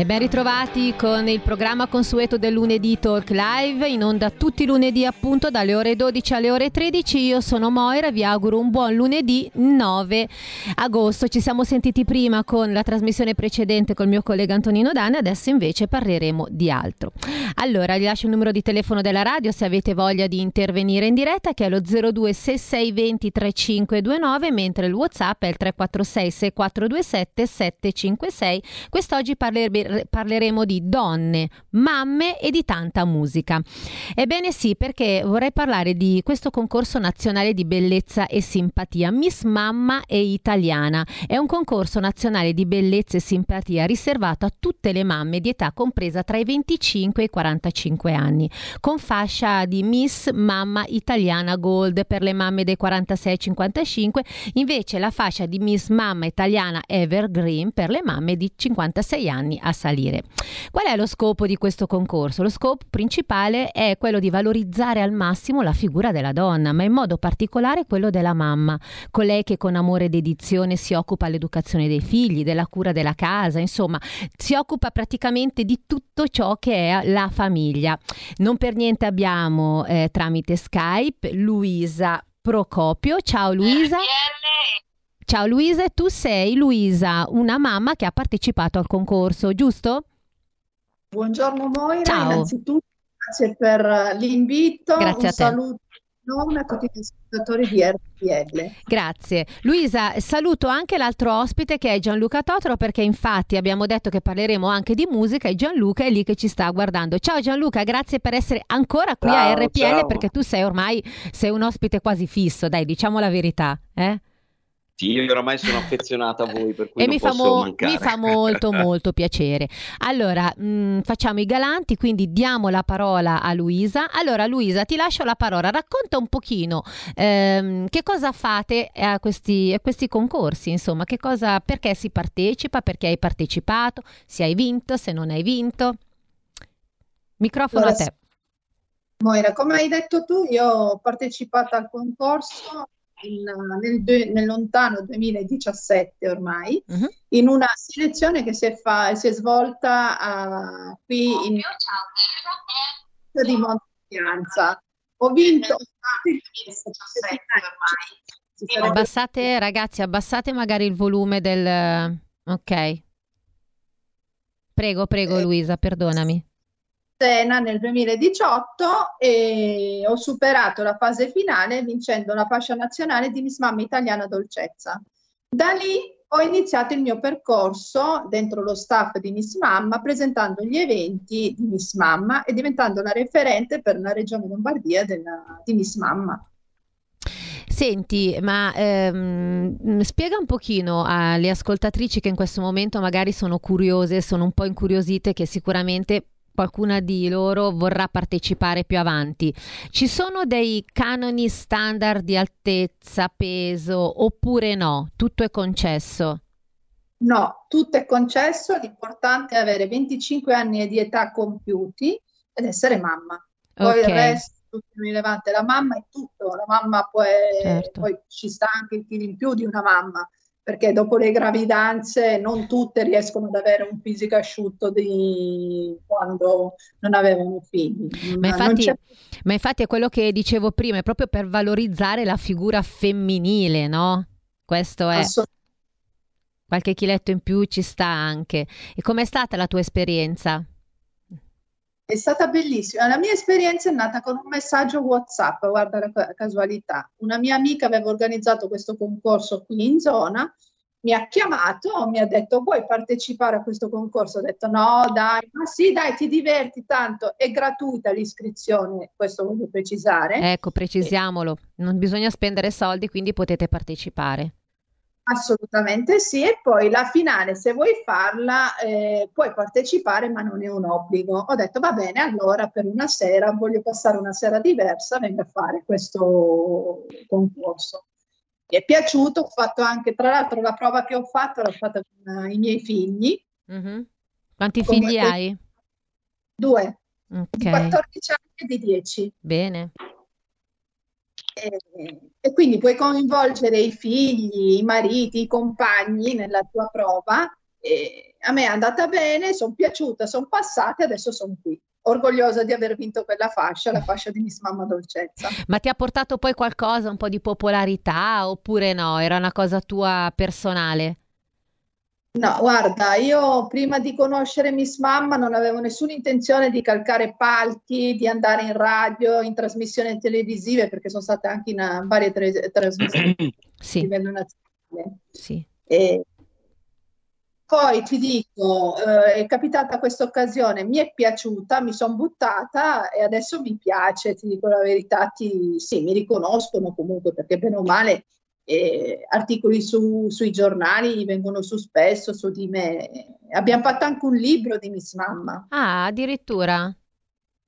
E ben ritrovati con il programma consueto del lunedì Talk Live, in onda tutti i lunedì appunto dalle ore 12 alle ore 13. Io sono Moira, vi auguro un buon lunedì 9 agosto. Ci siamo sentiti prima con la trasmissione precedente col mio collega Antonino Danne, adesso invece parleremo di altro. Allora, vi lascio il numero di telefono della radio se avete voglia di intervenire in diretta che è lo 026620 3529, mentre il WhatsApp è il 346 6427 756. Quest'oggi parleremo parleremo di donne, mamme e di tanta musica. Ebbene sì, perché vorrei parlare di questo concorso nazionale di bellezza e simpatia, Miss Mamma e Italiana. È un concorso nazionale di bellezza e simpatia riservato a tutte le mamme di età compresa tra i 25 e i 45 anni, con fascia di Miss Mamma Italiana Gold per le mamme dei 46-55, invece la fascia di Miss Mamma Italiana Evergreen per le mamme di 56 anni a salire. Qual è lo scopo di questo concorso? Lo scopo principale è quello di valorizzare al massimo la figura della donna, ma in modo particolare quello della mamma, colei che con amore e dedizione si occupa dell'educazione dei figli, della cura della casa, insomma, si occupa praticamente di tutto ciò che è la famiglia. Non per niente abbiamo eh, tramite Skype Luisa Procopio. Ciao Luisa. Ciao Luisa, tu sei Luisa, una mamma che ha partecipato al concorso, giusto? Buongiorno Moira, Ciao. innanzitutto grazie per l'invito, grazie un saluto a tutti gli ascoltatori di RPL. Grazie. Luisa, saluto anche l'altro ospite che è Gianluca Totro perché infatti abbiamo detto che parleremo anche di musica e Gianluca è lì che ci sta guardando. Ciao Gianluca, grazie per essere ancora qui ciao, a RPL ciao. perché tu sei ormai sei un ospite quasi fisso, dai, diciamo la verità, eh? Sì, io oramai sono affezionata a voi, per cui e mi fa, mo- mi fa, molto molto piacere. Allora, mh, mm, facciamo i galanti, quindi diamo la parola a Luisa. Allora, Luisa, ti lascio la parola. Racconta un pochino ehm, che cosa fate a questi, a questi concorsi, insomma, cosa, perché si partecipa, perché hai partecipato, se hai vinto, se non hai vinto. Microfono allora, a te. Moira, come hai detto tu, io ho partecipato al concorso in, nel, nel, lontano 2017 ormai, uh-huh. in una selezione che si è, fa, si è svolta uh, qui in di Montepianza. Ho vinto Abbassate, ragazzi, abbassate magari il volume del... Ok. Prego, prego eh, Luisa, perdonami. Siena nel 2018 e ho superato la fase finale vincendo la fascia nazionale di Miss Mamma Italiana Dolcezza. Da lì ho iniziato il mio percorso dentro lo staff di Miss Mamma presentando gli eventi di Miss Mamma e diventando la referente per la regione Lombardia della, di Miss Mamma. Senti, ma ehm, spiega un pochino alle ascoltatrici che in questo momento magari sono curiose, sono un po' incuriosite, che sicuramente qualcuna di loro vorrà partecipare più avanti. Ci sono dei canoni standard di altezza, peso oppure no? Tutto è concesso? No, tutto è concesso, l'importante è avere 25 anni di età compiuti ed essere mamma. Poi okay. il resto tutto rilevante. La mamma è tutto, la mamma può, certo. poi ci sta anche il filo in più di una mamma, perché dopo le gravidanze non tutte riescono ad avere un fisico asciutto di quando non avevano figli. Ma infatti, ma infatti, è quello che dicevo prima, è proprio per valorizzare la figura femminile, no? Questo è. Qualche chiletto in più ci sta anche. E com'è stata la tua esperienza? È stata bellissima. La mia esperienza è nata con un messaggio WhatsApp, guarda la casualità. Una mia amica aveva organizzato questo concorso qui in zona, mi ha chiamato, mi ha detto vuoi partecipare a questo concorso? Ho detto no, dai, ma sì, dai, ti diverti tanto, è gratuita l'iscrizione, questo voglio precisare. Ecco, precisiamolo, non bisogna spendere soldi, quindi potete partecipare. Assolutamente sì, e poi la finale, se vuoi farla, eh, puoi partecipare, ma non è un obbligo. Ho detto va bene, allora per una sera voglio passare una sera diversa, vengo a fare questo concorso. Mi è piaciuto, ho fatto anche, tra l'altro la prova che ho fatto l'ho fatta con uh, i miei figli. Mm-hmm. Quanti Come figli hai? Due, okay. di 14 anni e di 10. Bene. E, e, quindi puoi coinvolgere i figli, i mariti, i compagni nella tua prova. E a me è andata bene, sono piaciuta, sono passata e adesso sono qui orgogliosa di aver vinto quella fascia, la fascia di Miss Mamma Dolcezza. Ma ti ha portato poi qualcosa, un po' di popolarità oppure no? Era una cosa tua personale? No, guarda, io prima di conoscere Miss Mamma non avevo nessuna intenzione di calcare palchi, di andare in radio, in trasmissioni televisive, perché sono state anche in uh, varie tre- trasmissioni sì. a livello nazionale. Sì. E poi ti dico, eh, è capitata questa occasione, mi è piaciuta, mi sono buttata e adesso mi piace, ti dico la verità, ti, sì, mi riconoscono comunque perché bene o male eh, articoli su, sui giornali vengono su spesso su di me. Abbiamo fatto anche un libro di Miss Mamma. Ah, addirittura.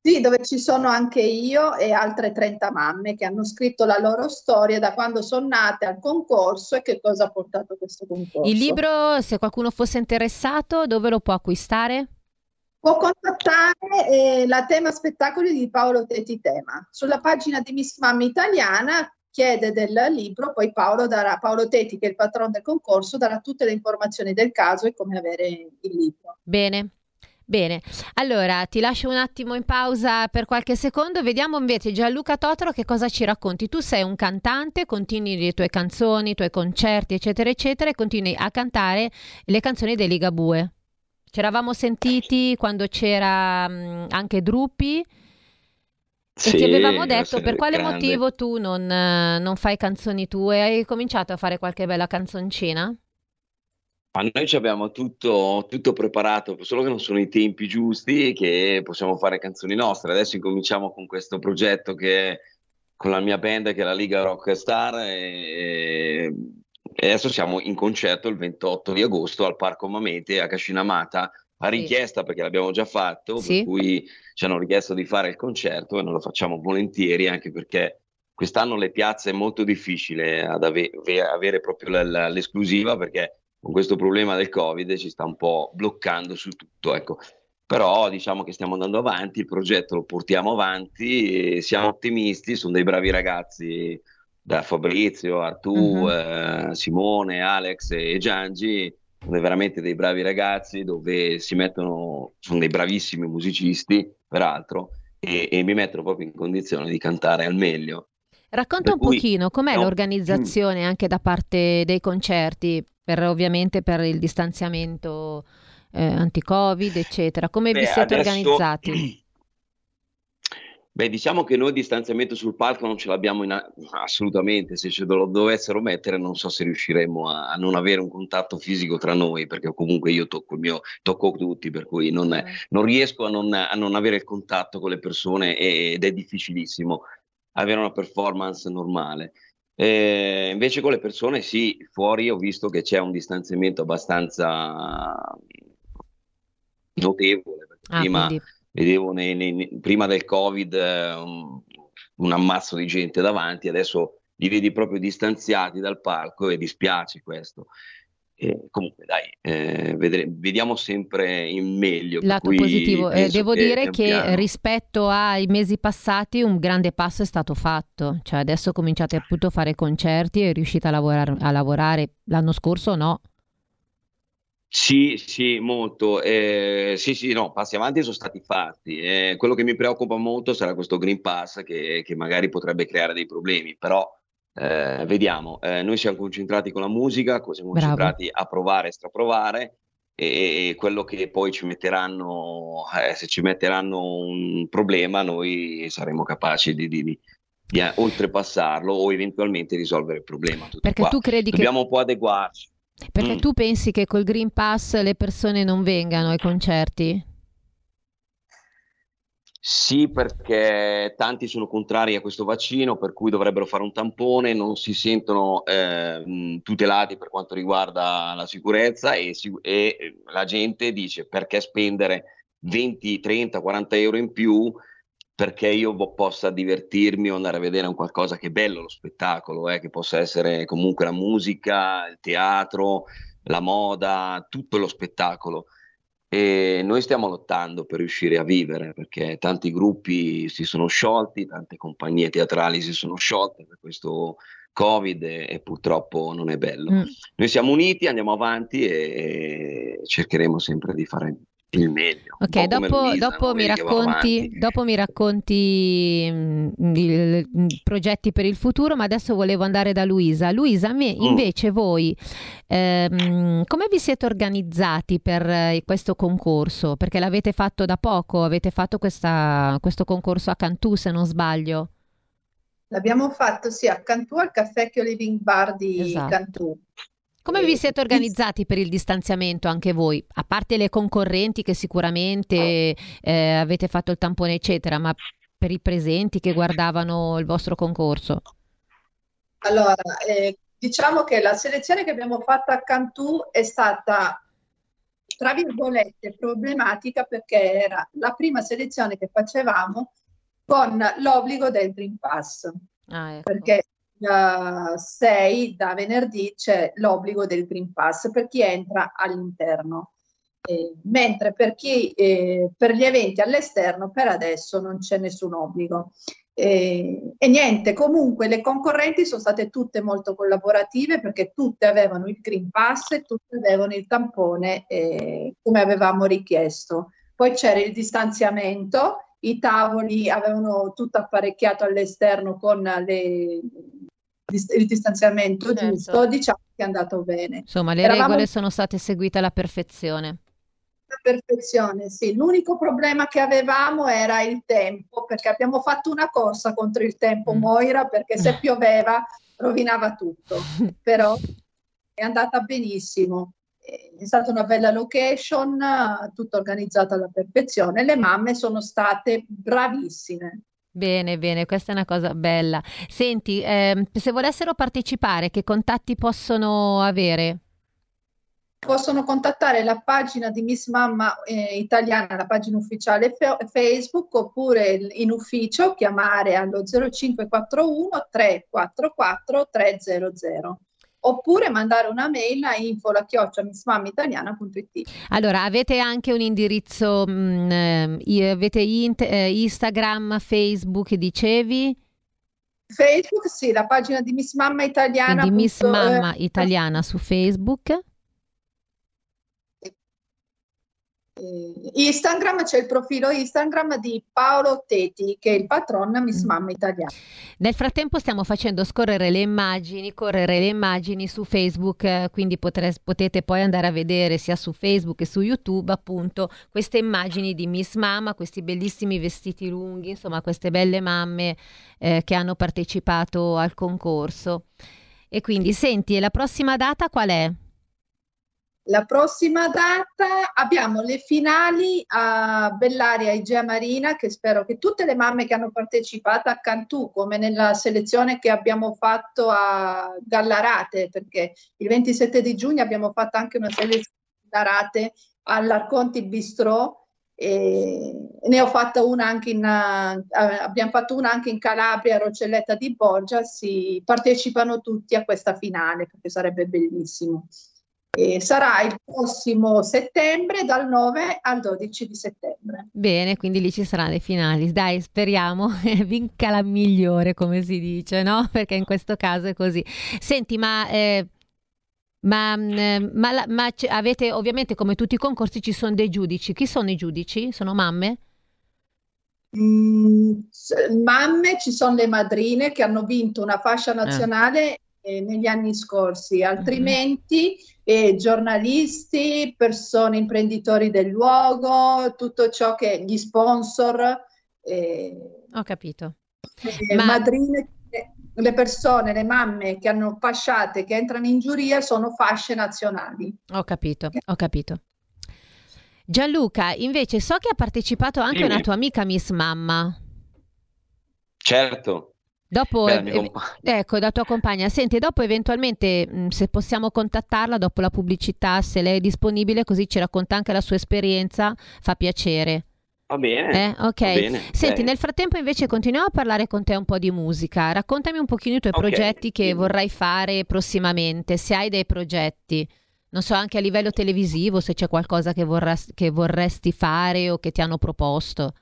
Sì, dove ci sono anche io e altre 30 mamme che hanno scritto la loro storia da quando sono nate al concorso e che cosa ha portato questo concorso. Il libro, se qualcuno fosse interessato, dove lo può acquistare? Può contattare eh, la tema spettacoli di Paolo Tetti Tema. Sulla pagina di Miss Mamma Italiana chiede del libro, poi Paolo, darà, Paolo Tetti, che è il patrono del concorso, darà tutte le informazioni del caso e come avere il libro. Bene, Bene, allora ti lascio un attimo in pausa per qualche secondo, vediamo invece Gianluca Totoro che cosa ci racconti. Tu sei un cantante, continui le tue canzoni, i tuoi concerti, eccetera, eccetera, e continui a cantare le canzoni dei Ligabue. Ci eravamo sentiti quando c'era mh, anche Drupi sì, e ti avevamo detto per quale grande. motivo tu non, non fai canzoni tue. Hai cominciato a fare qualche bella canzoncina? Ma noi ci abbiamo tutto, tutto, preparato, solo che non sono i tempi giusti che possiamo fare canzoni nostre. Adesso incominciamo con questo progetto che con la mia band che è la Liga Rock Star e, e adesso siamo in concerto il 28 di agosto al Parco Mamete a Cascinamata a richiesta sì. perché l'abbiamo già fatto, sì. per cui ci hanno richiesto di fare il concerto e noi lo facciamo volentieri anche perché quest'anno le piazze è molto difficile ad ave- avere proprio l- l'esclusiva perché con questo problema del Covid ci sta un po' bloccando su tutto. Ecco. Però diciamo che stiamo andando avanti, il progetto lo portiamo avanti, siamo ottimisti, sono dei bravi ragazzi da Fabrizio, Artù, uh-huh. eh, Simone, Alex e Giangi, sono veramente dei bravi ragazzi dove si mettono, sono dei bravissimi musicisti peraltro, e, e mi mettono proprio in condizione di cantare al meglio. Racconta per un cui, pochino com'è no, l'organizzazione anche da parte dei concerti, per, ovviamente per il distanziamento eh, anti-Covid, eccetera. Come Beh, vi siete adesso... organizzati? Beh, diciamo che noi distanziamento sul palco non ce l'abbiamo a... assolutamente, se ce lo dovessero mettere non so se riusciremmo a, a, non avere un contatto fisico tra noi, perché comunque io tocco il mio, tocco tutti, per cui non, è, non riesco a non, a non, avere il contatto con le persone ed è difficilissimo avere una performance normale. Eh, invece con le persone sì, fuori ho visto che c'è un distanziamento abbastanza notevole. Ah, prima, vedevo nei, nei, prima del Covid um, un ammazzo di gente davanti, adesso li vedi proprio distanziati dal palco e dispiace questo. Eh, comunque dai, eh, vedre- vediamo sempre in meglio. Lato positivo, eh, devo che dire che piano... rispetto ai mesi passati un grande passo è stato fatto, cioè adesso cominciate appunto a fare concerti e riuscite a, lavorar- a lavorare, l'anno scorso no. Sì, sì, molto. Eh, sì, sì, no, passi avanti sono stati fatti. Eh, quello che mi preoccupa molto sarà questo Green Pass che, che magari potrebbe creare dei problemi, però eh, vediamo, eh, noi siamo concentrati con la musica, siamo concentrati Bravo. a provare e straprovare e, e quello che poi ci metteranno, eh, se ci metteranno un problema, noi saremo capaci di, di, di, di oltrepassarlo o eventualmente risolvere il problema. Perché qua. tu credi Dobbiamo che... un po' adeguarci. Perché mm. tu pensi che col Green Pass le persone non vengano ai concerti? Sì, perché tanti sono contrari a questo vaccino, per cui dovrebbero fare un tampone, non si sentono eh, tutelati per quanto riguarda la sicurezza e, e, la gente dice perché spendere 20, 30, 40 euro in più perché io possa divertirmi o andare a vedere un qualcosa che è bello lo spettacolo, eh, che possa essere comunque la musica, il teatro, la moda, tutto lo spettacolo. E noi stiamo lottando per riuscire a vivere perché tanti gruppi si sono sciolti, tante compagnie teatrali si sono sciolte per questo Covid e, e purtroppo non è bello. Mm. Noi siamo uniti, andiamo avanti e, e cercheremo sempre di fare il meglio. Ok, dopo, Luisa, dopo, mi racconti, dopo, mi racconti, mm, i progetti per il futuro, ma adesso volevo andare da Luisa. Luisa, me, mm. invece voi ehm, come vi siete organizzati per eh, questo concorso? Perché l'avete fatto da poco, avete fatto questa, questo concorso a Cantù se non sbaglio. L'abbiamo fatto sì a Cantù al Caffè Living Bar di esatto. Cantù. Come vi siete organizzati per il distanziamento anche voi? A parte le concorrenti che sicuramente eh, avete fatto il tampone eccetera, ma per i presenti che guardavano il vostro concorso? Allora, eh, diciamo che la selezione che abbiamo fatto a Cantù è stata tra virgolette problematica perché era la prima selezione che facevamo con l'obbligo del Green Pass. Ah, ecco. Perché 6 da venerdì c'è l'obbligo del Green Pass per chi entra all'interno, eh, mentre per, chi, eh, per gli eventi all'esterno per adesso non c'è nessun obbligo. Eh, e niente, comunque le concorrenti sono state tutte molto collaborative perché tutte avevano il Green Pass e tutte avevano il tampone eh, come avevamo richiesto. Poi c'era il distanziamento, i tavoli avevano tutto apparecchiato all'esterno con le, il distanziamento certo. giusto, diciamo che è andato bene. Insomma, le Eravamo... regole sono state seguite alla perfezione. La perfezione, sì. L'unico problema che avevamo era il tempo, perché abbiamo fatto una corsa contro il tempo, mm. Moira, perché se pioveva rovinava tutto. Però è andata benissimo. È stata una bella location, tutto organizzato alla perfezione. Le mamme sono state bravissime. Bene, bene, questa è una cosa bella. Senti, ehm, se volessero partecipare, che contatti possono avere? Possono contattare la pagina di Miss Mamma eh, Italiana, la pagina ufficiale fe- Facebook, oppure in ufficio chiamare allo 0541 344 300 oppure mandare una mail a info.missmamitaliana.it. Allora, avete anche un indirizzo, mh, mm, eh, avete int- eh, Instagram, Facebook, dicevi? Facebook, sì, la pagina di Miss Mamma Italiana. Di Miss Mamma eh, Italiana su Facebook. eh, Instagram c'è il profilo Instagram di Paolo Teti che è il patron Miss mm. Mamma Italiana. Nel frattempo stiamo facendo scorrere le immagini, correre le immagini su Facebook, quindi potre, potete poi andare a vedere sia su Facebook che su YouTube appunto queste immagini di Miss Mamma, questi bellissimi vestiti lunghi, insomma queste belle mamme eh, che hanno partecipato al concorso. E quindi senti, la prossima data qual è? La prossima data abbiamo le finali a Bellaria e Igea Marina, che spero che tutte le mamme che hanno partecipato a Cantù, come nella selezione che abbiamo fatto a Gallarate, perché il 27 di giugno abbiamo fatto anche una selezione a Gallarate all'Arconti Bistrò. E ne ho fatta una anche in, uh, abbiamo fatto una anche in Calabria, Rocelletta di Borgia, si partecipano tutti a questa finale perché sarebbe bellissimo. E sarà il prossimo settembre dal 9 al 12 di settembre. Bene, quindi lì ci saranno le finali. Dai, speriamo vinca la migliore, come si dice, no? Perché in questo caso è così. Senti, ma... Eh, ma, mm, ma, ma avete ovviamente come tutti i concorsi ci sono dei giudici. Chi sono i giudici? Sono mamme? Mm, mamme, ci sono le madrine che hanno vinto una fascia ah. nazionale eh. Negli anni scorsi, altrimenti mm-hmm e giornalisti, persone, imprenditori del luogo, tutto ciò che gli sponsor. Eh, Ho capito. Eh, Ma... Madrine, le persone, le mamme che hanno fasciate, che entrano in giuria, sono fasce nazionali. Ho capito, ho capito. Gianluca, invece so che ha partecipato anche sì. una tua amica Miss Mamma. Certo, Dopo, eh, ecco, da tua compagna. Senti, dopo eventualmente se possiamo contattarla dopo la pubblicità, se lei è disponibile, così ci racconta anche la sua esperienza, fa piacere. Va bene. Eh, ok. Bene, Senti, okay. nel frattempo invece continuiamo a parlare con te un po' di musica. Raccontami un pochino i tuoi okay. progetti che vorrai fare prossimamente, se hai dei progetti. Non so, anche a livello televisivo, se c'è qualcosa che, vorresti, che vorresti fare o che ti hanno proposto.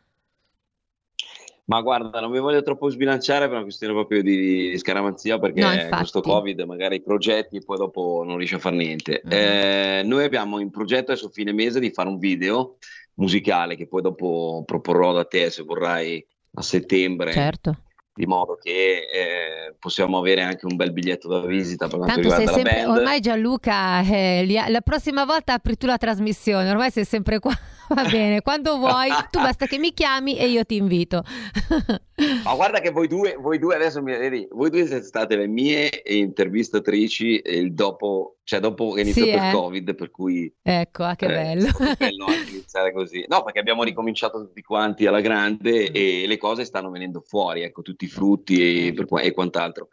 Ma guarda, non mi voglio troppo sbilanciare per una questione proprio di, di scaramanzia perché no, questo Covid magari i progetti poi dopo non riesci a fare niente. Mm. Eh, noi abbiamo in progetto adesso fine mese di fare un video musicale che poi dopo proporrò da te se vorrai a settembre. Certo. Di modo che eh, possiamo avere anche un bel biglietto da visita per quanto Tanto riguarda sei sempre. Ormai Gianluca, eh, la prossima volta apri tu la trasmissione, ormai sei sempre qua. Va bene, quando vuoi, tu basta che mi chiami e io ti invito. Ma guarda che voi due, voi due adesso mi vedi, voi due siete state le mie intervistatrici il dopo, cioè dopo che è iniziato sì, il eh. Covid, per cui ecco, ah, che eh, bello. È bello anche iniziare così. No, perché abbiamo ricominciato tutti quanti alla grande e le cose stanno venendo fuori, ecco, tutti i frutti e, per, e quant'altro.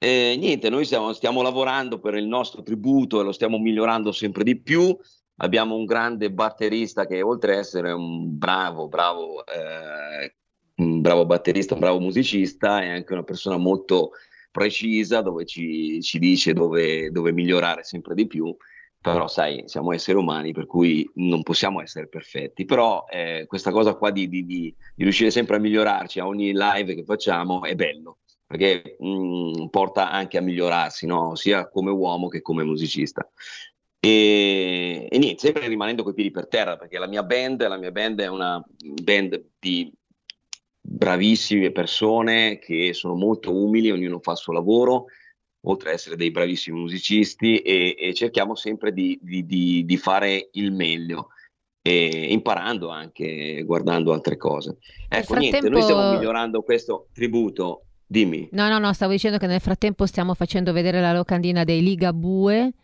E niente, noi stiamo, stiamo lavorando per il nostro tributo e lo stiamo migliorando sempre di più abbiamo un grande batterista che oltre ad essere un bravo, bravo, eh, un bravo batterista, un bravo musicista, è anche una persona molto precisa dove ci, ci dice dove, dove, migliorare sempre di più. Però, sai, siamo esseri umani, per cui non possiamo essere perfetti. Però eh, questa cosa qua di, di, di, di, riuscire sempre a migliorarci a ogni live che facciamo è bello, perché mh, porta anche a migliorarsi, no? sia come uomo che come musicista. E, e, niente, sempre rimanendo coi piedi per terra, perché la mia band, la mia band è una band di bravissime persone che sono molto umili, ognuno fa il suo lavoro, oltre ad essere dei bravissimi musicisti, e, e cerchiamo sempre di, di, di, di, fare il meglio. Imparando anche, guardando altre cose. Ecco, frattempo... niente, noi stiamo migliorando questo tributo. Dimmi. No, no, no, stavo dicendo che nel frattempo stiamo facendo vedere la locandina dei Liga Bue.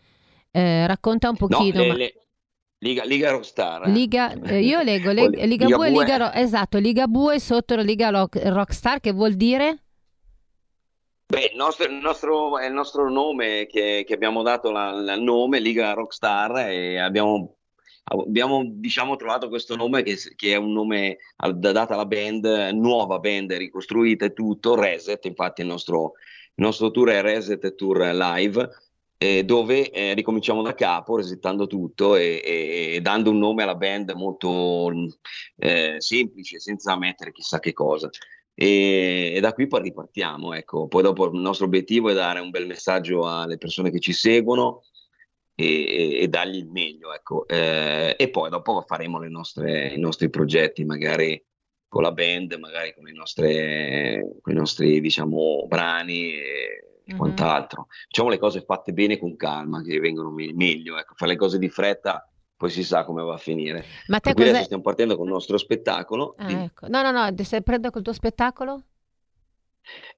Eh, racconta un pochino. No, le, ma... le, Liga, Liga Rockstar. Eh? Liga, eh, io leggo le, Liga, Liga Bue, Bue. Liga, esatto, Liga Bue sotto la Liga rock, Rockstar, che vuol dire? Beh, il nostro, il nostro, è il nostro nome che, che abbiamo dato il nome, Liga Rockstar, e abbiamo, abbiamo diciamo, trovato questo nome che, che, è un nome dato alla band, nuova band, ricostruita e tutto, Reset, infatti il nostro, il nostro tour è Reset Tour Live, eh, dove eh, ricominciamo da capo, resettando tutto e, e, e, dando un nome alla band molto eh, semplice, senza mettere chissà che cosa. E, e, da qui poi ripartiamo. Ecco. Poi dopo il nostro obiettivo è dare un bel messaggio alle persone che ci seguono e, e dargli il meglio. Ecco. Eh, e poi dopo faremo nostre, i nostri progetti, magari con la band, magari con, nostre, con i nostri diciamo, brani. E, mm-hmm. quant'altro. Facciamo le cose fatte bene con calma, che vengono me- meglio. Ecco, fare le cose di fretta, poi si sa come va a finire. Ma te cos'è... adesso stiamo partendo con il nostro spettacolo. Ah, ecco. No, no, no, stai prendendo col tuo spettacolo?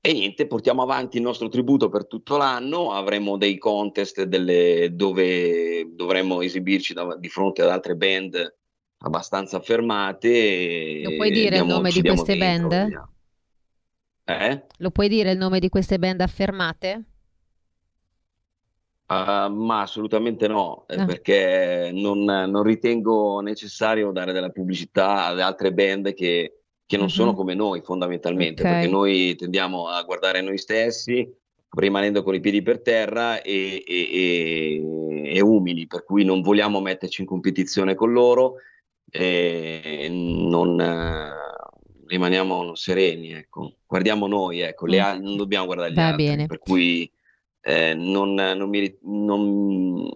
E niente, portiamo avanti il nostro tributo per tutto l'anno, avremo dei contest delle... dove dovremo esibirci da... di fronte ad altre band abbastanza affermate. Lo puoi dire il nome di queste dentro, band? Vediamo. Eh? Lo puoi dire il nome di queste band affermate? Uh, ma assolutamente no, eh, Ah. perché non, non ritengo necessario dare della pubblicità ad altre band che, che non sono Mhm. come noi fondamentalmente, Ok. perché noi tendiamo a guardare noi stessi rimanendo con i piedi per terra e, e- e- e umili, per cui non vogliamo metterci in competizione con loro, e non, eh, rimaniamo sereni, ecco. Guardiamo noi, ecco, le non dobbiamo guardare gli Va altri, bene. per cui eh, non, non mi non-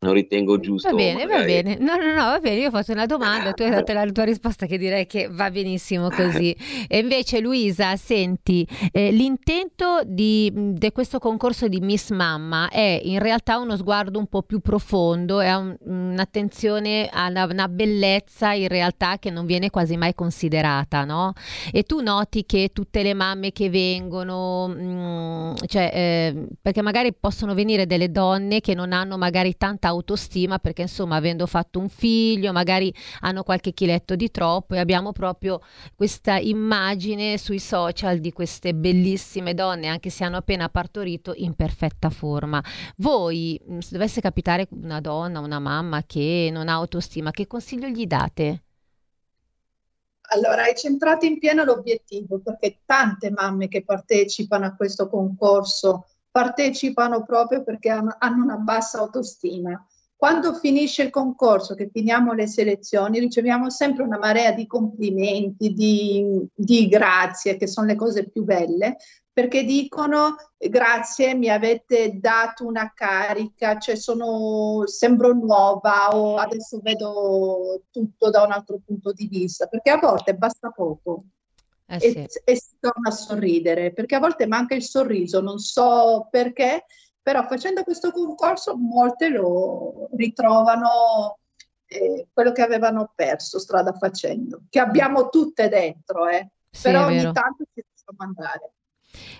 non ritengo giusto Va bene, va magari- bene. No, no, no, va bene. Io ho fatto una domanda, tu hai dato la tua risposta che direi che va benissimo così. E invece, Luisa, senti, eh, l'intento di, di questo concorso di Miss Mamma è in realtà uno sguardo un po' più profondo, è un- un'attenzione a una, una bellezza in realtà che non viene quasi mai considerata, no? E tu noti che tutte le mamme che vengono, mm, cioè, eh, perché magari possono venire delle donne che non hanno magari tanta autostima perché insomma avendo fatto un figlio magari hanno qualche chiletto di troppo e abbiamo proprio questa immagine sui social di queste bellissime donne anche se hanno appena partorito in perfetta forma. Voi mh, se dovesse capitare una donna, una mamma che non ha autostima, che consiglio gli date? Allora, hai centrato in pieno l'obiettivo perché tante mamme che partecipano a questo concorso partecipano proprio perché hanno una bassa autostima. Quando finisce il concorso, che finiamo le selezioni, riceviamo sempre una marea di complimenti, di, di grazie, che sono le cose più belle, perché dicono grazie, mi avete dato una carica, cioè sono, sembro nuova o adesso vedo tutto da un altro punto di vista, perché a volte basta poco. Eh sì. e, e si torna a sorridere, perché a volte manca il sorriso, non so perché, però facendo questo concorso molte lo ritrovano eh, quello che avevano perso strada facendo, che abbiamo tutte dentro, eh. sì, però ogni tanto ci possiamo andare.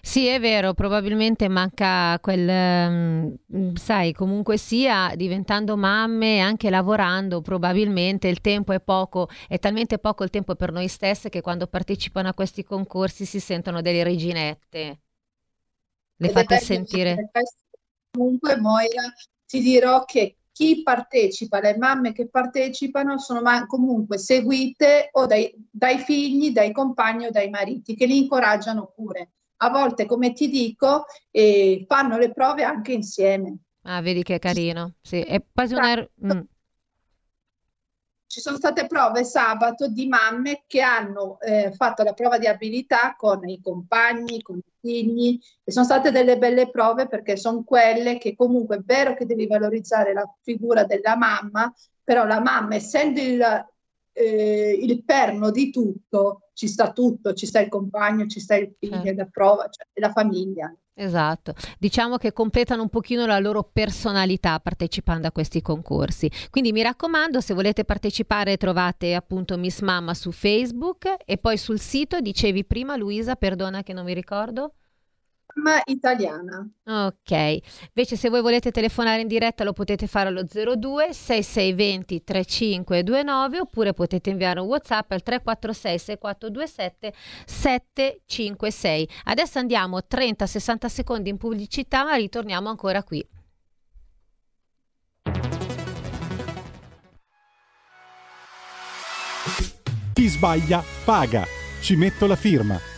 Sì, è vero, probabilmente manca quel, um, sai, comunque sia, diventando mamme e anche lavorando, probabilmente il tempo è poco, è talmente poco il tempo per noi stesse che quando partecipano a questi concorsi si sentono delle reginette. Le fate sentire. Comunque, Moira, ti dirò che chi partecipa, le mamme che partecipano sono comunque seguite o dai, dai figli, dai compagni o dai mariti che li incoraggiano pure a volte, come ti dico, eh, fanno le prove anche insieme. Ah, vedi che carino. Sì, è quasi una... Er-, mm. Ci sono state prove sabato di mamme che hanno eh, fatto la prova di abilità con i compagni, con i figli, e sono state delle belle prove perché sono quelle che comunque è vero che devi valorizzare la figura della mamma, però la mamma, essendo il, eh, il perno di tutto, ci sta tutto, ci sta il compagno, ci sta il figlio, certo. la prova, cioè, la famiglia. Esatto, diciamo che completano un pochino la loro personalità partecipando a questi concorsi. Quindi mi raccomando, se volete partecipare trovate appunto Miss Mamma su Facebook e poi sul sito, dicevi prima Luisa, perdona che non mi ricordo italiana. Ok, invece se voi volete telefonare in diretta lo potete fare allo 02 6620 3529 oppure potete inviare un WhatsApp al 346 6427 756. Adesso andiamo 30-60 secondi in pubblicità ma ritorniamo ancora qui. Chi sbaglia paga. Ci metto la firma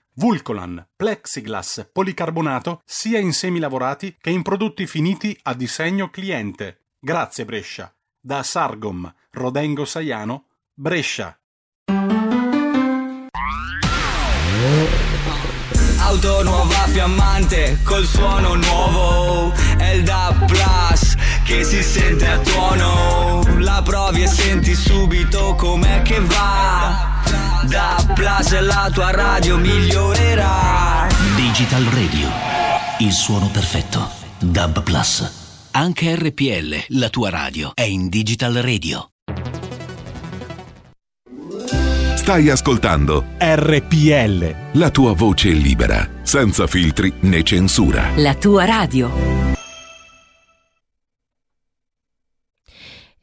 Vulcolan, plexiglass, policarbonato sia in semi lavorati che in prodotti finiti a disegno cliente. Grazie Brescia. Da Sargom, Rodengo Saiano, Brescia. Auto nuova fiammante col suono nuovo DAP Plus che si sente a tuono La provi e senti subito com'è che va da Plus la tua radio migliorerà. Digital Radio, il suono perfetto. Dub Plus. Anche RPL, la tua radio, è in Digital Radio. Stai ascoltando RPL. La tua voce libera, senza filtri né censura. La tua radio.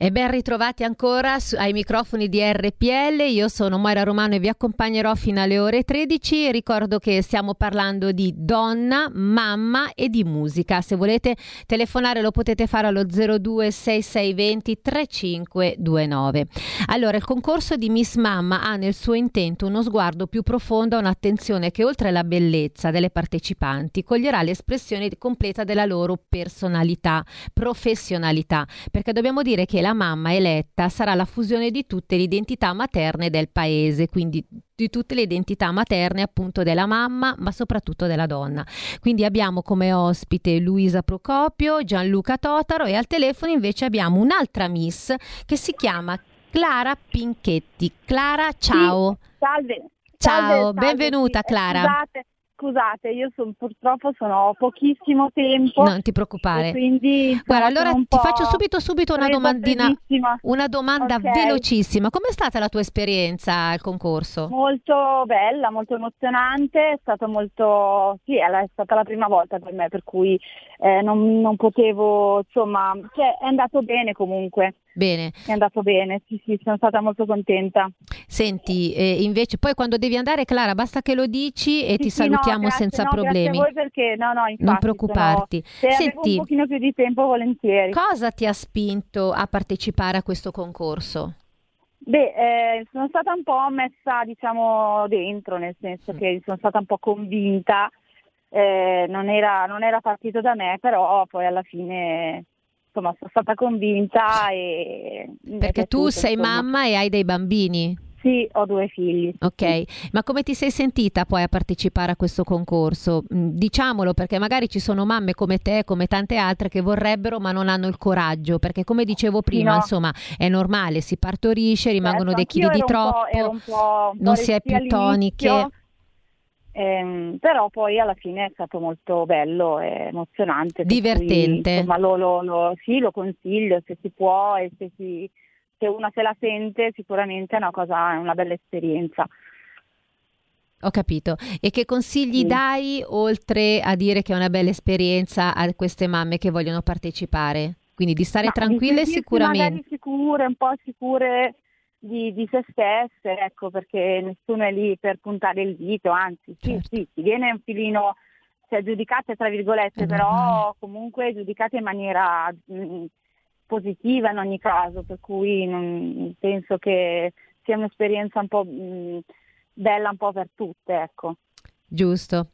E ben ritrovati ancora su, ai microfoni di RPL, io sono Moira Romano e vi accompagnerò fino alle ore 13. Ricordo che stiamo parlando di donna, mamma e di musica. Se volete telefonare lo potete fare allo 026620 3529. Allora, il concorso di Miss Mamma ha nel suo intento uno sguardo più profondo, un'attenzione che oltre alla bellezza delle partecipanti coglierà l'espressione completa della loro personalità, professionalità, perché dobbiamo dire che la la mamma eletta sarà la fusione di tutte le identità materne del paese, quindi di tutte le identità materne appunto della mamma, ma soprattutto della donna. Quindi abbiamo come ospite Luisa Procopio, Gianluca Totaro e al telefono invece abbiamo un'altra miss che si chiama Clara Pinchetti. Clara, ciao. Sì, salve. Ciao, salve, salve. benvenuta Clara. Scusate, Scusate, io son, purtroppo sono pochissimo tempo. Non ti preoccupare. Quindi Guarda, allora ti faccio subito subito una domandina, una domanda okay. velocissima. Com'è stata la tua esperienza al concorso? Molto bella, molto emozionante, è stata molto sì, è stata la prima volta per me, per cui eh, non, non, potevo, insomma, cioè, è andato bene comunque. Bene. È andato bene, sì, sì, sono stata molto contenta. Senti, eh, invece poi quando devi andare, Clara, basta che lo dici e sì, ti sì, salutiamo no, grazie, senza no, problemi. Grazie a voi perché, no, no, infatti, non preoccuparti. Sono, se Senti, un pochino più di tempo, volentieri. Cosa ti ha spinto a partecipare a questo concorso? Beh, eh, sono stata un po' messa, diciamo, dentro, nel senso che sono stata un po' convinta, eh, non, era, non era partito da me, però poi alla fine insomma sono stata convinta e... Perché tu piaciuto, sei insomma. mamma e hai dei bambini? Sì, ho due figli. Ok, ma come ti sei sentita poi a partecipare a questo concorso? Mm, Diciamolo perché magari ci sono mamme come te, come tante altre che vorrebbero ma non hanno il coraggio, perché come dicevo prima, no. insomma, è normale, si partorisce, rimangono Certo, dei chili di ero un po'- troppo, un po'- un po' non si è più toniche. Ehm, però poi alla fine è stato molto bello e emozionante. per cui, Divertente. insomma, lo, lo- lo- sì, lo consiglio se si può e se, si- se una se la sente sicuramente è una cosa, è una bella esperienza. Ho capito. E che consigli Sì. dai oltre a dire che è una bella esperienza a queste mamme che vogliono partecipare? Quindi di stare Ma di tranquille sentirsi sicuramente. Magari sicure, un po' sicure di, di se stesse, ecco, perché nessuno è lì per puntare il dito, anzi, sì, Certo. sì, si viene un filino, cioè giudicate tra virgolette, però comunque giudicate in maniera mh, positiva in ogni caso, per cui non- penso che sia un'esperienza un po' mh, bella un po' per tutte, ecco. Giusto.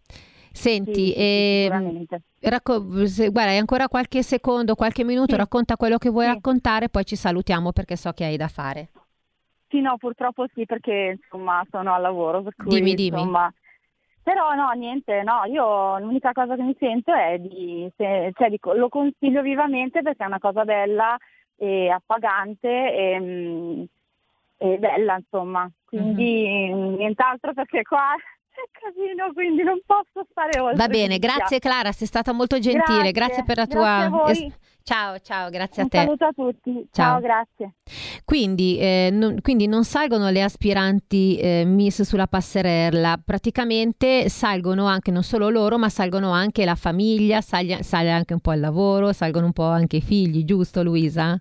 Senti, Sì, sicuramente. racco- se- guarda, hai ancora qualche secondo, qualche minuto, Sì. racconta quello che vuoi Sì. raccontare, poi ci salutiamo perché so che hai da fare. Sì, no, purtroppo sì, perché insomma sono al lavoro, per cui Dimmi, dimmi. insomma. Però no, niente, no, io l'unica cosa che mi sento è di, se- cioè, dico, lo consiglio vivamente perché è una cosa bella e appagante e, mm, e bella, insomma. Quindi Mhm. nient'altro perché qua è casino, quindi non posso stare oltre. Va bene, grazie Clara, sei stata molto gentile, grazie, Grazie, per la grazie tua... es- Ciao, ciao, grazie a Un te. saluto a tutti, Ciao. ciao grazie. Quindi, eh, non, quindi non salgono le aspiranti eh, Miss sulla passerella, praticamente salgono anche non solo loro, ma salgono anche la famiglia, sale, sale anche un po' il lavoro, salgono un po' anche i figli, giusto Luisa?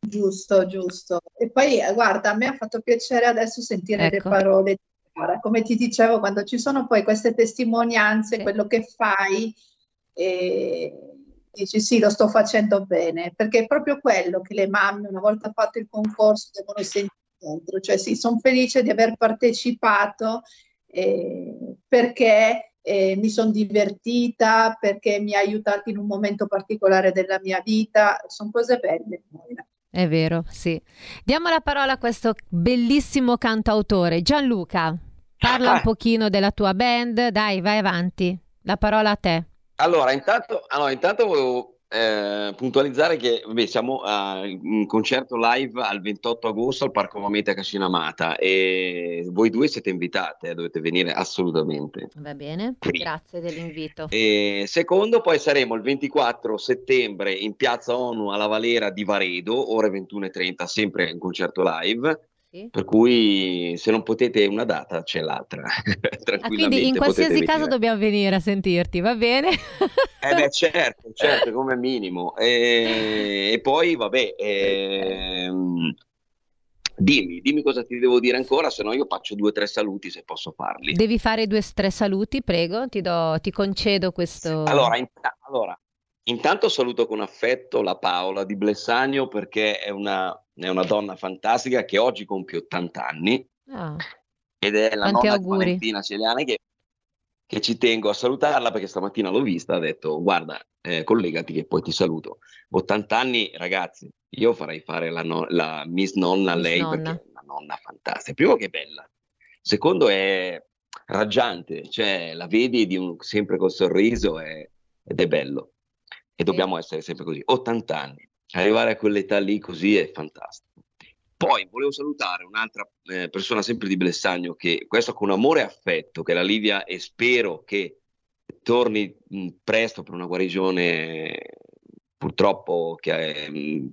Giusto, giusto. E poi, eh, guarda, a me ha fatto piacere adesso sentire le Ecco. parole di Chiara. Come ti dicevo, quando ci sono poi queste testimonianze, Sì. quello che fai, eh, dici sì, lo sto facendo bene, perché è proprio quello che le mamme, una volta fatto il concorso, devono sentire dentro. Cioè, sì, sono felice di aver partecipato eh, perché eh, mi sono divertita, perché mi ha aiutato in un momento particolare della mia vita. Sono cose belle. È vero, sì. Diamo la parola a questo bellissimo cantautore, Gianluca. Parla un Ah. pochino della tua band, dai, vai avanti. La parola a te. Allora, intanto, allora, intanto volevo eh, puntualizzare che vabbè, siamo a un concerto live al 28 agosto al Parco Mamete a Cascinamata e voi due siete invitate, eh, dovete venire assolutamente. Va bene, Sì. grazie dell'invito. E secondo, poi saremo il 24 settembre in Piazza ONU alla Valera di Varedo, ore 21.30, sempre un concerto live. Sì. Per cui se non potete una data c'è l'altra. ah, quindi in qualsiasi caso dobbiamo venire a sentirti, va bene? eh beh certo, certo, come minimo. E, e poi vabbè, ehm, dimmi, dimmi cosa ti devo dire ancora, se no io faccio due o tre saluti se posso farli. Devi fare due o tre saluti, prego, ti, do, ti concedo questo. Allora, in, allora, intanto saluto con affetto la Paola di Blessagno perché è una è una donna fantastica che oggi compie 80 anni oh. ed è la Tanti nonna. Valentina Celiani che, che, ci tengo a salutarla perché stamattina l'ho vista, ha detto guarda eh, collegati che poi ti saluto. 80 anni ragazzi, io farei fare la, no, la Miss Nonna a lei nonna. perché è una nonna fantastica. Primo che è bella, secondo è raggiante, cioè la vedi un, sempre col sorriso è, ed è bello e dobbiamo essere sempre così. 80 anni arrivare a quell'età lì così è fantastico. Poi volevo salutare un'altra eh, persona sempre di Blessagno, che questo con amore e affetto, che è la Livia, e spero che torni mh, presto per una guarigione, purtroppo che, mh,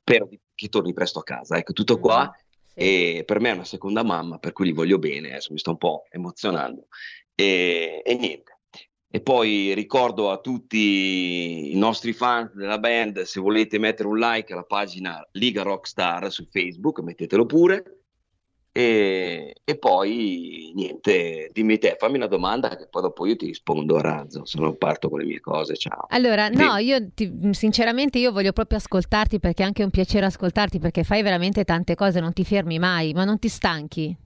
spero che torni presto a casa. Ecco, tutto qua. Mm-hmm. Sì. E per me è una seconda mamma, per cui gli voglio bene, adesso mi sto un po' emozionando. E, e niente, e poi ricordo a tutti i nostri fan della band, se volete mettere un like alla pagina Liga Rockstar su Facebook, mettetelo pure. E, e, poi niente, dimmi te, fammi una domanda che poi dopo io ti rispondo a razzo, se non parto con le mie cose, ciao. Allora, no, io ti, sinceramente io voglio proprio ascoltarti perché è anche un piacere ascoltarti perché fai veramente tante cose, non ti fermi mai, ma non ti stanchi.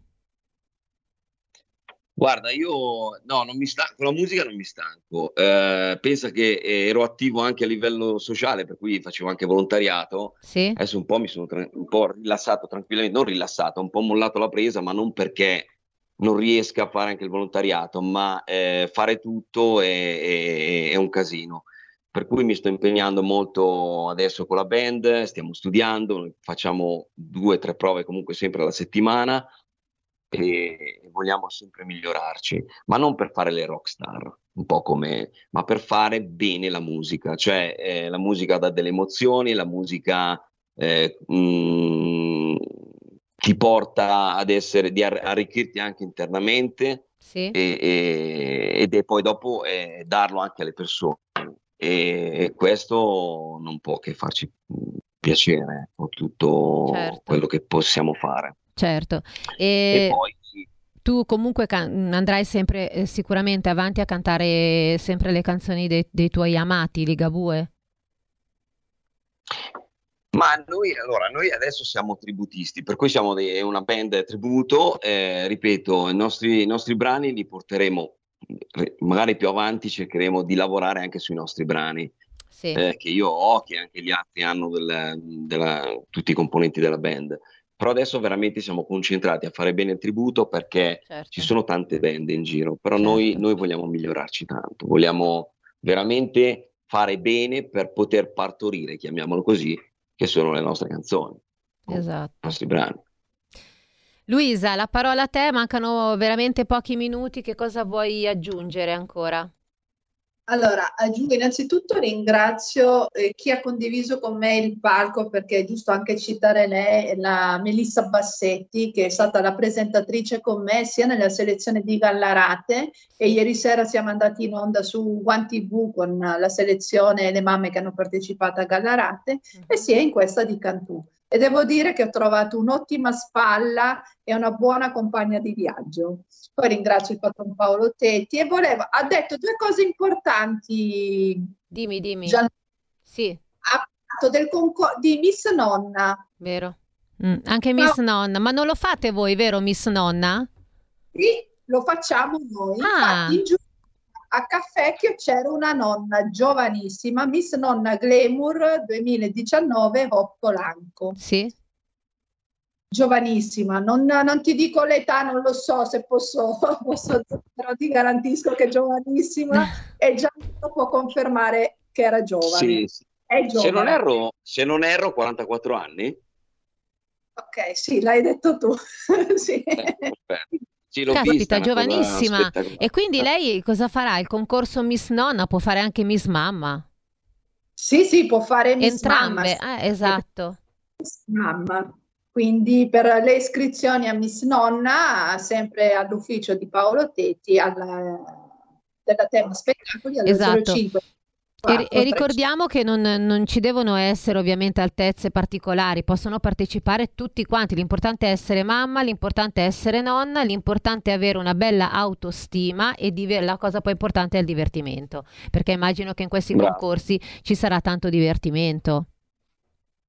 Guarda, io no, non mi stanco, con la musica non mi stanco. Eh, pensa che ero attivo anche a livello sociale, per cui facevo anche volontariato. Sì. Adesso un po' mi sono tra- un po' rilassato tranquillamente, non rilassato, un po' mollato la presa, ma non perché non riesca a fare anche il volontariato, ma eh, fare tutto è, è, è un casino. Per cui mi sto impegnando molto adesso con la band, stiamo studiando, facciamo due o tre prove comunque sempre alla settimana e vogliamo sempre migliorarci, ma non per fare le rockstar, un po' come, ma per fare bene la musica, cioè eh, la musica dà delle emozioni, la musica eh, mh, mm, ti porta ad essere, di arricchirti anche internamente sì. e, e, ed è poi dopo eh, darlo anche alle persone e, questo non può che farci mm, piacere con tutto certo. quello che possiamo fare. Certo. E, e poi tu comunque can- andrai sempre eh, sicuramente avanti a cantare sempre le canzoni dei, dei tuoi amati Ligabue? Ma noi, allora, noi adesso siamo tributisti, per cui siamo dei, una band tributo, eh, ripeto, i nostri, i nostri, brani li porteremo, magari più avanti cercheremo di lavorare anche sui nostri brani, sì. eh, che io ho, che anche gli altri hanno, del, della, tutti i componenti della band. Però adesso veramente siamo concentrati a fare bene il tributo perché certo. ci sono tante band in giro, però certo. noi, noi vogliamo migliorarci tanto, vogliamo veramente fare bene per poter partorire, chiamiamolo così, che sono le nostre canzoni, esatto. i nostri brani. Luisa, la parola a te, mancano veramente pochi minuti, che cosa vuoi aggiungere ancora? Allora, aggiungo innanzitutto ringrazio eh, chi ha condiviso con me il palco perché è giusto anche citare lei, la Melissa Bassetti che è stata la presentatrice con me sia nella selezione di Gallarate e ieri sera siamo andati in onda su One TV con la selezione e le mamme che hanno partecipato a Gallarate mm-hmm. e sia in questa di Cantù e devo dire che ho trovato un'ottima spalla e una buona compagna di viaggio. Poi ringrazio il patron Paolo Tetti e volevo, ha detto due cose importanti. Dimmi, dimmi. Gian... Sì. Ha parlato del concor- di Miss Nonna. Vero. Mm, anche Miss no. Nonna, ma non lo fate voi, vero Miss Nonna? Sì, lo facciamo noi. Ah. Infatti, in giù a Caffecchio c'era una nonna giovanissima, Miss Nonna Glamour 2019 Hop Polanco. Sì. Giovanissima, non, non, ti dico l'età, non lo so se posso, posso però ti garantisco che è giovanissima e già può confermare che era giovane. Sì, sì. Se, non erro, se non erro, 44 anni? Ok, sì, l'hai detto tu. sì. Eh, Sì, l'ho Caspita, vista, giovanissima. E quindi lei cosa farà? Il concorso Miss Nonna può fare anche Miss Mamma? Sì, sì, può fare Miss Entrambe. Mamma. Eh, esatto. Miss Mamma. quindi per le iscrizioni a Miss Nonna, sempre all'ufficio di Paolo Tetti, alla, della tema spettacoli allo esatto. 05 e, e, ricordiamo che non, non, ci devono essere ovviamente altezze particolari, possono partecipare tutti quanti, l'importante è essere mamma, l'importante è essere nonna, l'importante è avere una bella autostima e diver- la cosa poi importante è il divertimento, perché immagino che in questi Bravo. concorsi ci sarà tanto divertimento.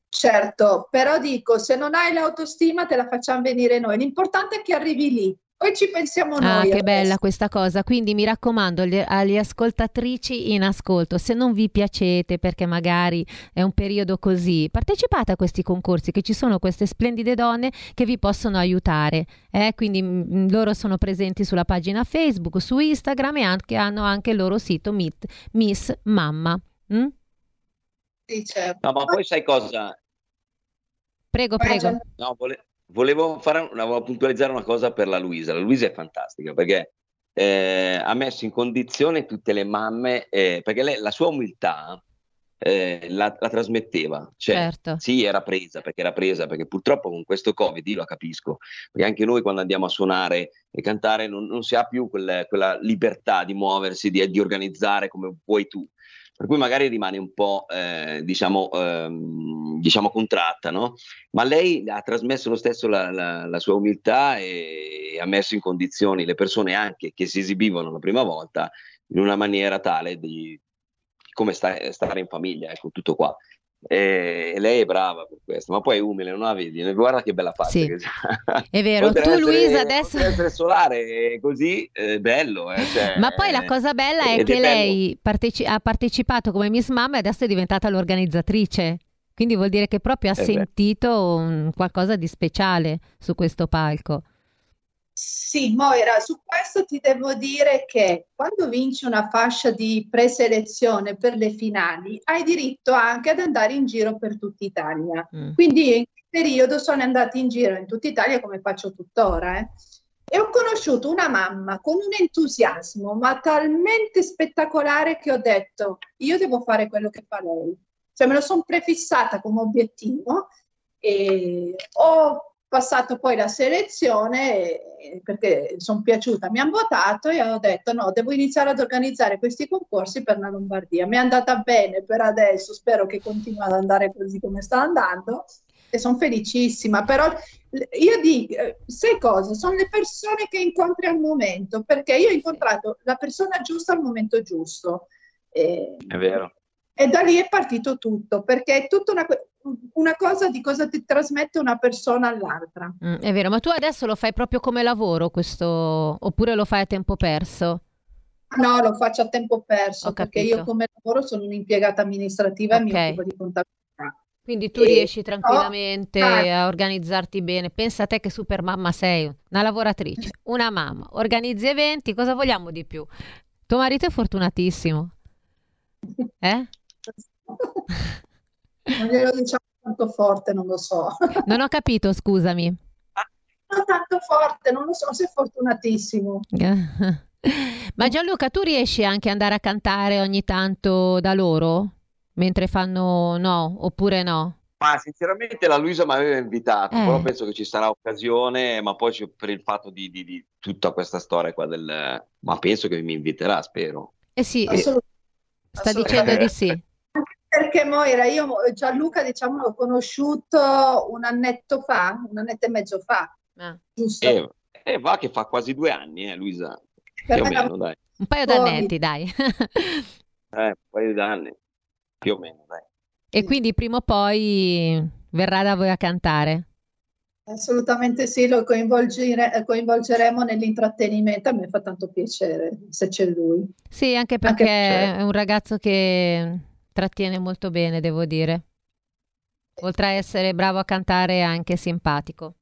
Certo, però dico, se non hai l'autostima te la facciamo venire noi, l'importante è che arrivi lì, poi ci pensiamo ah, noi. Ah, che adesso. bella questa cosa. Quindi mi raccomando alle, alle, ascoltatrici in ascolto, se non vi piacete perché magari è un periodo così, partecipate a questi concorsi che ci sono queste splendide donne che vi possono aiutare. Eh? Quindi m- mm, loro sono presenti sulla pagina Facebook, su Instagram e anche, hanno anche il loro sito Meet Miss Mamma. Mm? Sì, certo. No, ma poi sai cosa? Prego, prego. No, vole- volevo, fare volevo puntualizzare una cosa per la Luisa. La Luisa è fantastica perché eh, ha messo in condizione tutte le mamme, eh, perché lei, la sua umiltà eh, la, la, trasmetteva. Cioè, certo. Sì, era presa, perché era presa, perché purtroppo con questo Covid, io la capisco, perché anche noi quando andiamo a suonare e cantare non, non si ha più quel, quella libertà di muoversi, di, di organizzare come vuoi tu per cui magari rimane un po' eh, diciamo, ehm, diciamo, contratta, no? ma lei ha trasmesso lo stesso la, la, la, sua umiltà e ha messo in condizioni le persone anche che si esibivano la prima volta in una maniera tale di come sta, stare in famiglia, ecco tutto qua. E lei è brava per questo, ma poi è umile, non la vedi? Guarda che bella faccia. Sì. È vero, tu essere, Luisa adesso... essere solare così, è bello. Eh, cioè, ma poi la cosa bella è che è lei parteci- ha partecipato come Miss Mamma e adesso è diventata l'organizzatrice. Quindi vuol dire che proprio ha eh sentito un, qualcosa di speciale su questo palco. Sì, Moira, su questo ti devo dire che quando vinci una fascia di preselezione per le finali, hai diritto anche ad andare in giro per tutta Italia. Mm. Quindi in quel periodo sono andata in giro in tutta Italia come faccio tuttora. Eh. E ho conosciuto una mamma con un entusiasmo, ma talmente spettacolare che ho detto, io devo fare quello che fa lei. Cioè me lo sono prefissata come obiettivo e ho passato poi la selezione perché sono piaciuta, mi hanno votato e ho detto no, devo iniziare ad organizzare questi concorsi per la Lombardia. Mi è andata bene per adesso, spero che continui ad andare così come sta andando e sono felicissima, però io dico, sai cosa? Sono le persone che incontri al momento, perché io ho incontrato la persona giusta al momento giusto. E, è vero. E da lì è partito tutto, perché è tutta una, una cosa di cosa ti trasmette una persona all'altra. Mm, è vero, ma tu adesso lo fai proprio come lavoro questo, oppure lo fai a tempo perso? No, lo faccio a tempo perso, perché io come lavoro sono un'impiegata amministrativa okay. e mi occupo di contabilità. Quindi tu e riesci tranquillamente no, a organizzarti bene. Pensa a te che super mamma sei, una lavoratrice, una mamma, organizzi eventi, cosa vogliamo di più? Tuo marito è fortunatissimo. Eh? Non glielo diciamo tanto forte, non lo so. Non ho capito, scusami. Non tanto forte, non lo so se è fortunatissimo. Ma Gianluca, tu riesci anche ad andare a cantare ogni tanto da loro? Mentre fanno no, oppure no? Ma sinceramente la Luisa mi aveva invitato, eh. però penso che ci sarà occasione, ma poi per il fatto di, di, di, tutta questa storia qua del... Ma penso che mi inviterà, spero. Eh sì, sta dicendo di sì. Perché Moira, io Gianluca diciamo l'ho conosciuto un annetto fa, un annetto e mezzo fa, ah. giusto? Eh, eh, va che fa quasi due anni, eh, Luisa, più o meno, dai. Un paio d'annetti, dai. eh, un paio d'anni, più o meno, dai. E quindi prima o poi verrà da voi a cantare? Assolutamente sì, lo coinvolgere, coinvolgeremo nell'intrattenimento, a me fa tanto piacere se c'è lui. Sì, anche perché anche è un ragazzo che trattiene molto bene, devo dire. Oltre a essere bravo a cantare, è anche simpatico.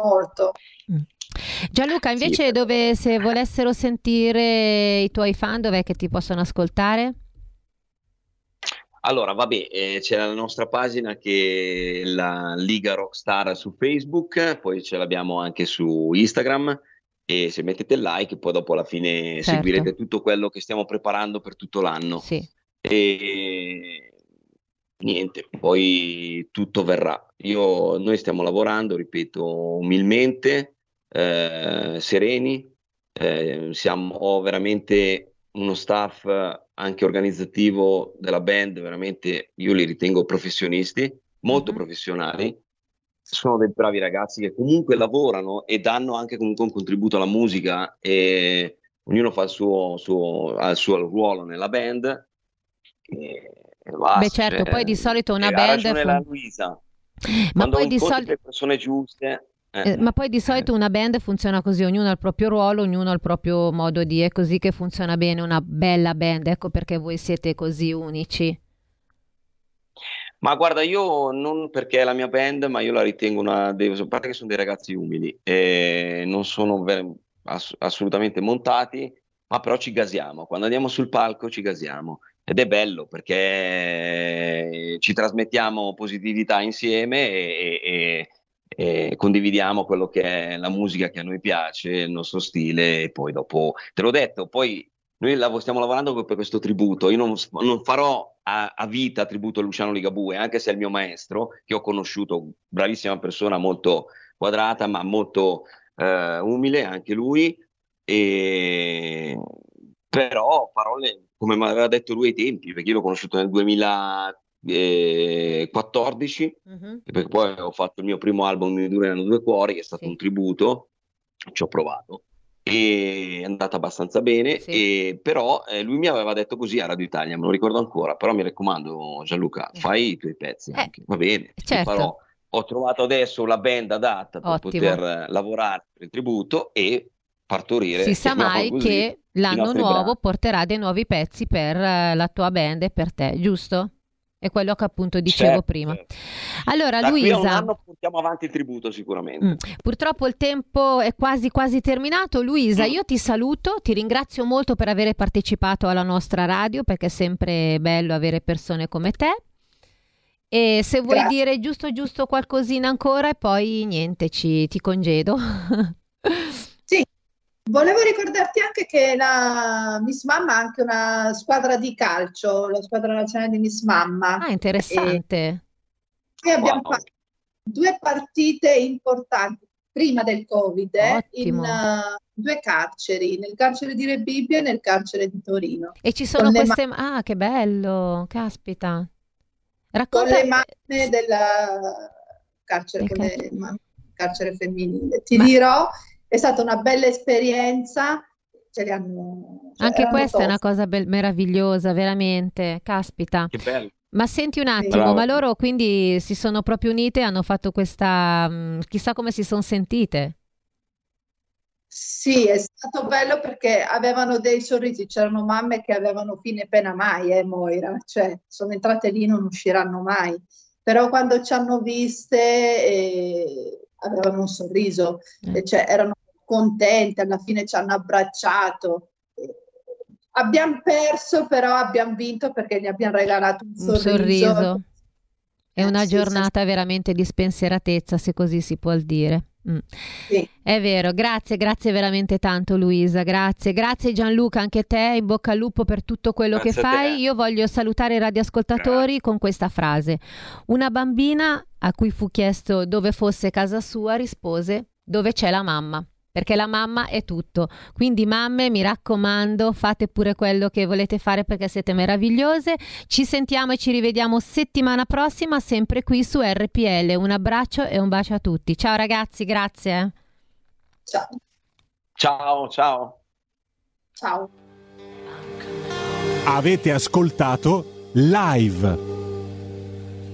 Molto. Mm. Gianluca, invece, sì. dove se volessero sentire i tuoi fan, dov'è che ti possono ascoltare? Allora, vabbè, eh, c'è la nostra pagina che è la Liga Rockstar su Facebook, poi ce l'abbiamo anche su Instagram e se mettete il like poi dopo alla fine certo. seguirete tutto quello che stiamo preparando per tutto l'anno. Sì. E niente, poi tutto verrà. Io, noi stiamo lavorando, ripeto, umilmente, eh, sereni, eh, siamo, ho veramente uno staff anche organizzativo della band, veramente io li ritengo professionisti, molto mm-hmm. professionali. Sono dei bravi ragazzi che comunque lavorano e danno anche comunque un contributo alla musica e ognuno fa il suo, suo, il suo ruolo nella band. Basta, Beh certo, cioè, poi di solito una band... Ha la Luisa. Ma Quando poi di solito... le persone giuste eh, eh, ma poi di solito una band funziona così, ognuno ha il proprio ruolo, ognuno ha il proprio modo di, è così che funziona bene una bella band, ecco perché voi siete così unici. Ma guarda, io non perché è la mia band, ma io la ritengo una, dei, a parte che sono dei ragazzi umili, e non sono ass- assolutamente montati, ma però ci gasiamo, quando andiamo sul palco ci gasiamo ed è bello perché ci trasmettiamo positività insieme e, e, e condividiamo quello che è la musica che a noi piace, il nostro stile e poi dopo, te l'ho detto, poi noi stiamo lavorando per questo tributo, io non, non farò a, a, vita tributo a Luciano Ligabue, anche se è il mio maestro, che ho conosciuto, bravissima persona, molto quadrata, ma molto eh, umile, anche lui, e... però parole come mi aveva detto lui ai tempi, perché io l'ho conosciuto nel 2000, 14, uh-huh. perché poi ho fatto il mio primo album Mi durano due cuori, che è stato sì. un tributo, ci ho provato e è andata abbastanza bene, sì. e, però eh, lui mi aveva detto così a Radio Italia, me lo ricordo ancora, però mi raccomando Gianluca, eh. fai i tuoi pezzi eh, anche, va bene, certo. Ho trovato adesso la band adatta per Ottimo. poter lavorare per il tributo e partorire. Si sa mai così, che l'anno nuovo brani. porterà dei nuovi pezzi per eh, la tua band e per te, giusto? È quello che appunto dicevo certo, prima. Certo. Allora, da Luisa. un anno portiamo avanti il tributo sicuramente. Mm. Purtroppo il tempo è quasi quasi terminato. Luisa, mm. io ti saluto, ti ringrazio molto per aver partecipato alla nostra radio perché è sempre bello avere persone come te. E se vuoi Grazie. dire giusto giusto qualcosina ancora e poi niente, ci, ti congedo. Volevo ricordarti anche che la Miss Mamma ha anche una squadra di calcio, la squadra nazionale di Miss Mamma. Ah, interessante. E abbiamo wow. fatto due partite importanti prima del Covid eh, in uh, due carceri, nel carcere di Rebibbia e nel carcere di Torino. E ci sono queste... Ma- ah, che bello, caspita. Racconta... Con le mamme del carcere, car- carcere femminile. Ti Ma... dirò è stata una bella esperienza. Ce li hanno, cioè, Anche questa tosti. è una cosa be- meravigliosa, veramente. Caspita. Che bello. Ma senti un attimo, sì. ma loro quindi si sono proprio unite e hanno fatto questa... Mh, chissà come si sono sentite. Sì, è stato bello perché avevano dei sorrisi, c'erano mamme che avevano fine pena mai, eh, Moira, cioè sono entrate lì e non usciranno mai, però quando ci hanno viste eh, avevano un sorriso, eh. cioè erano contenti, alla fine ci hanno abbracciato. Abbiamo perso, però abbiamo vinto perché gli abbiamo regalato un sorriso. Un sorriso. È una eh, giornata sì, veramente di spensieratezza, se così si può dire. Mm. Sì. È vero, grazie, grazie veramente tanto Luisa, grazie, grazie Gianluca, anche te, in bocca al lupo per tutto quello grazie che fai. Io voglio salutare i radioascoltatori grazie. con questa frase. Una bambina a cui fu chiesto dove fosse casa sua rispose dove c'è la mamma perché la mamma è tutto. Quindi mamme, mi raccomando, fate pure quello che volete fare perché siete meravigliose. Ci sentiamo e ci rivediamo settimana prossima, sempre qui su RPL. Un abbraccio e un bacio a tutti. Ciao ragazzi, grazie. Ciao. Ciao, ciao. Ciao. Avete ascoltato live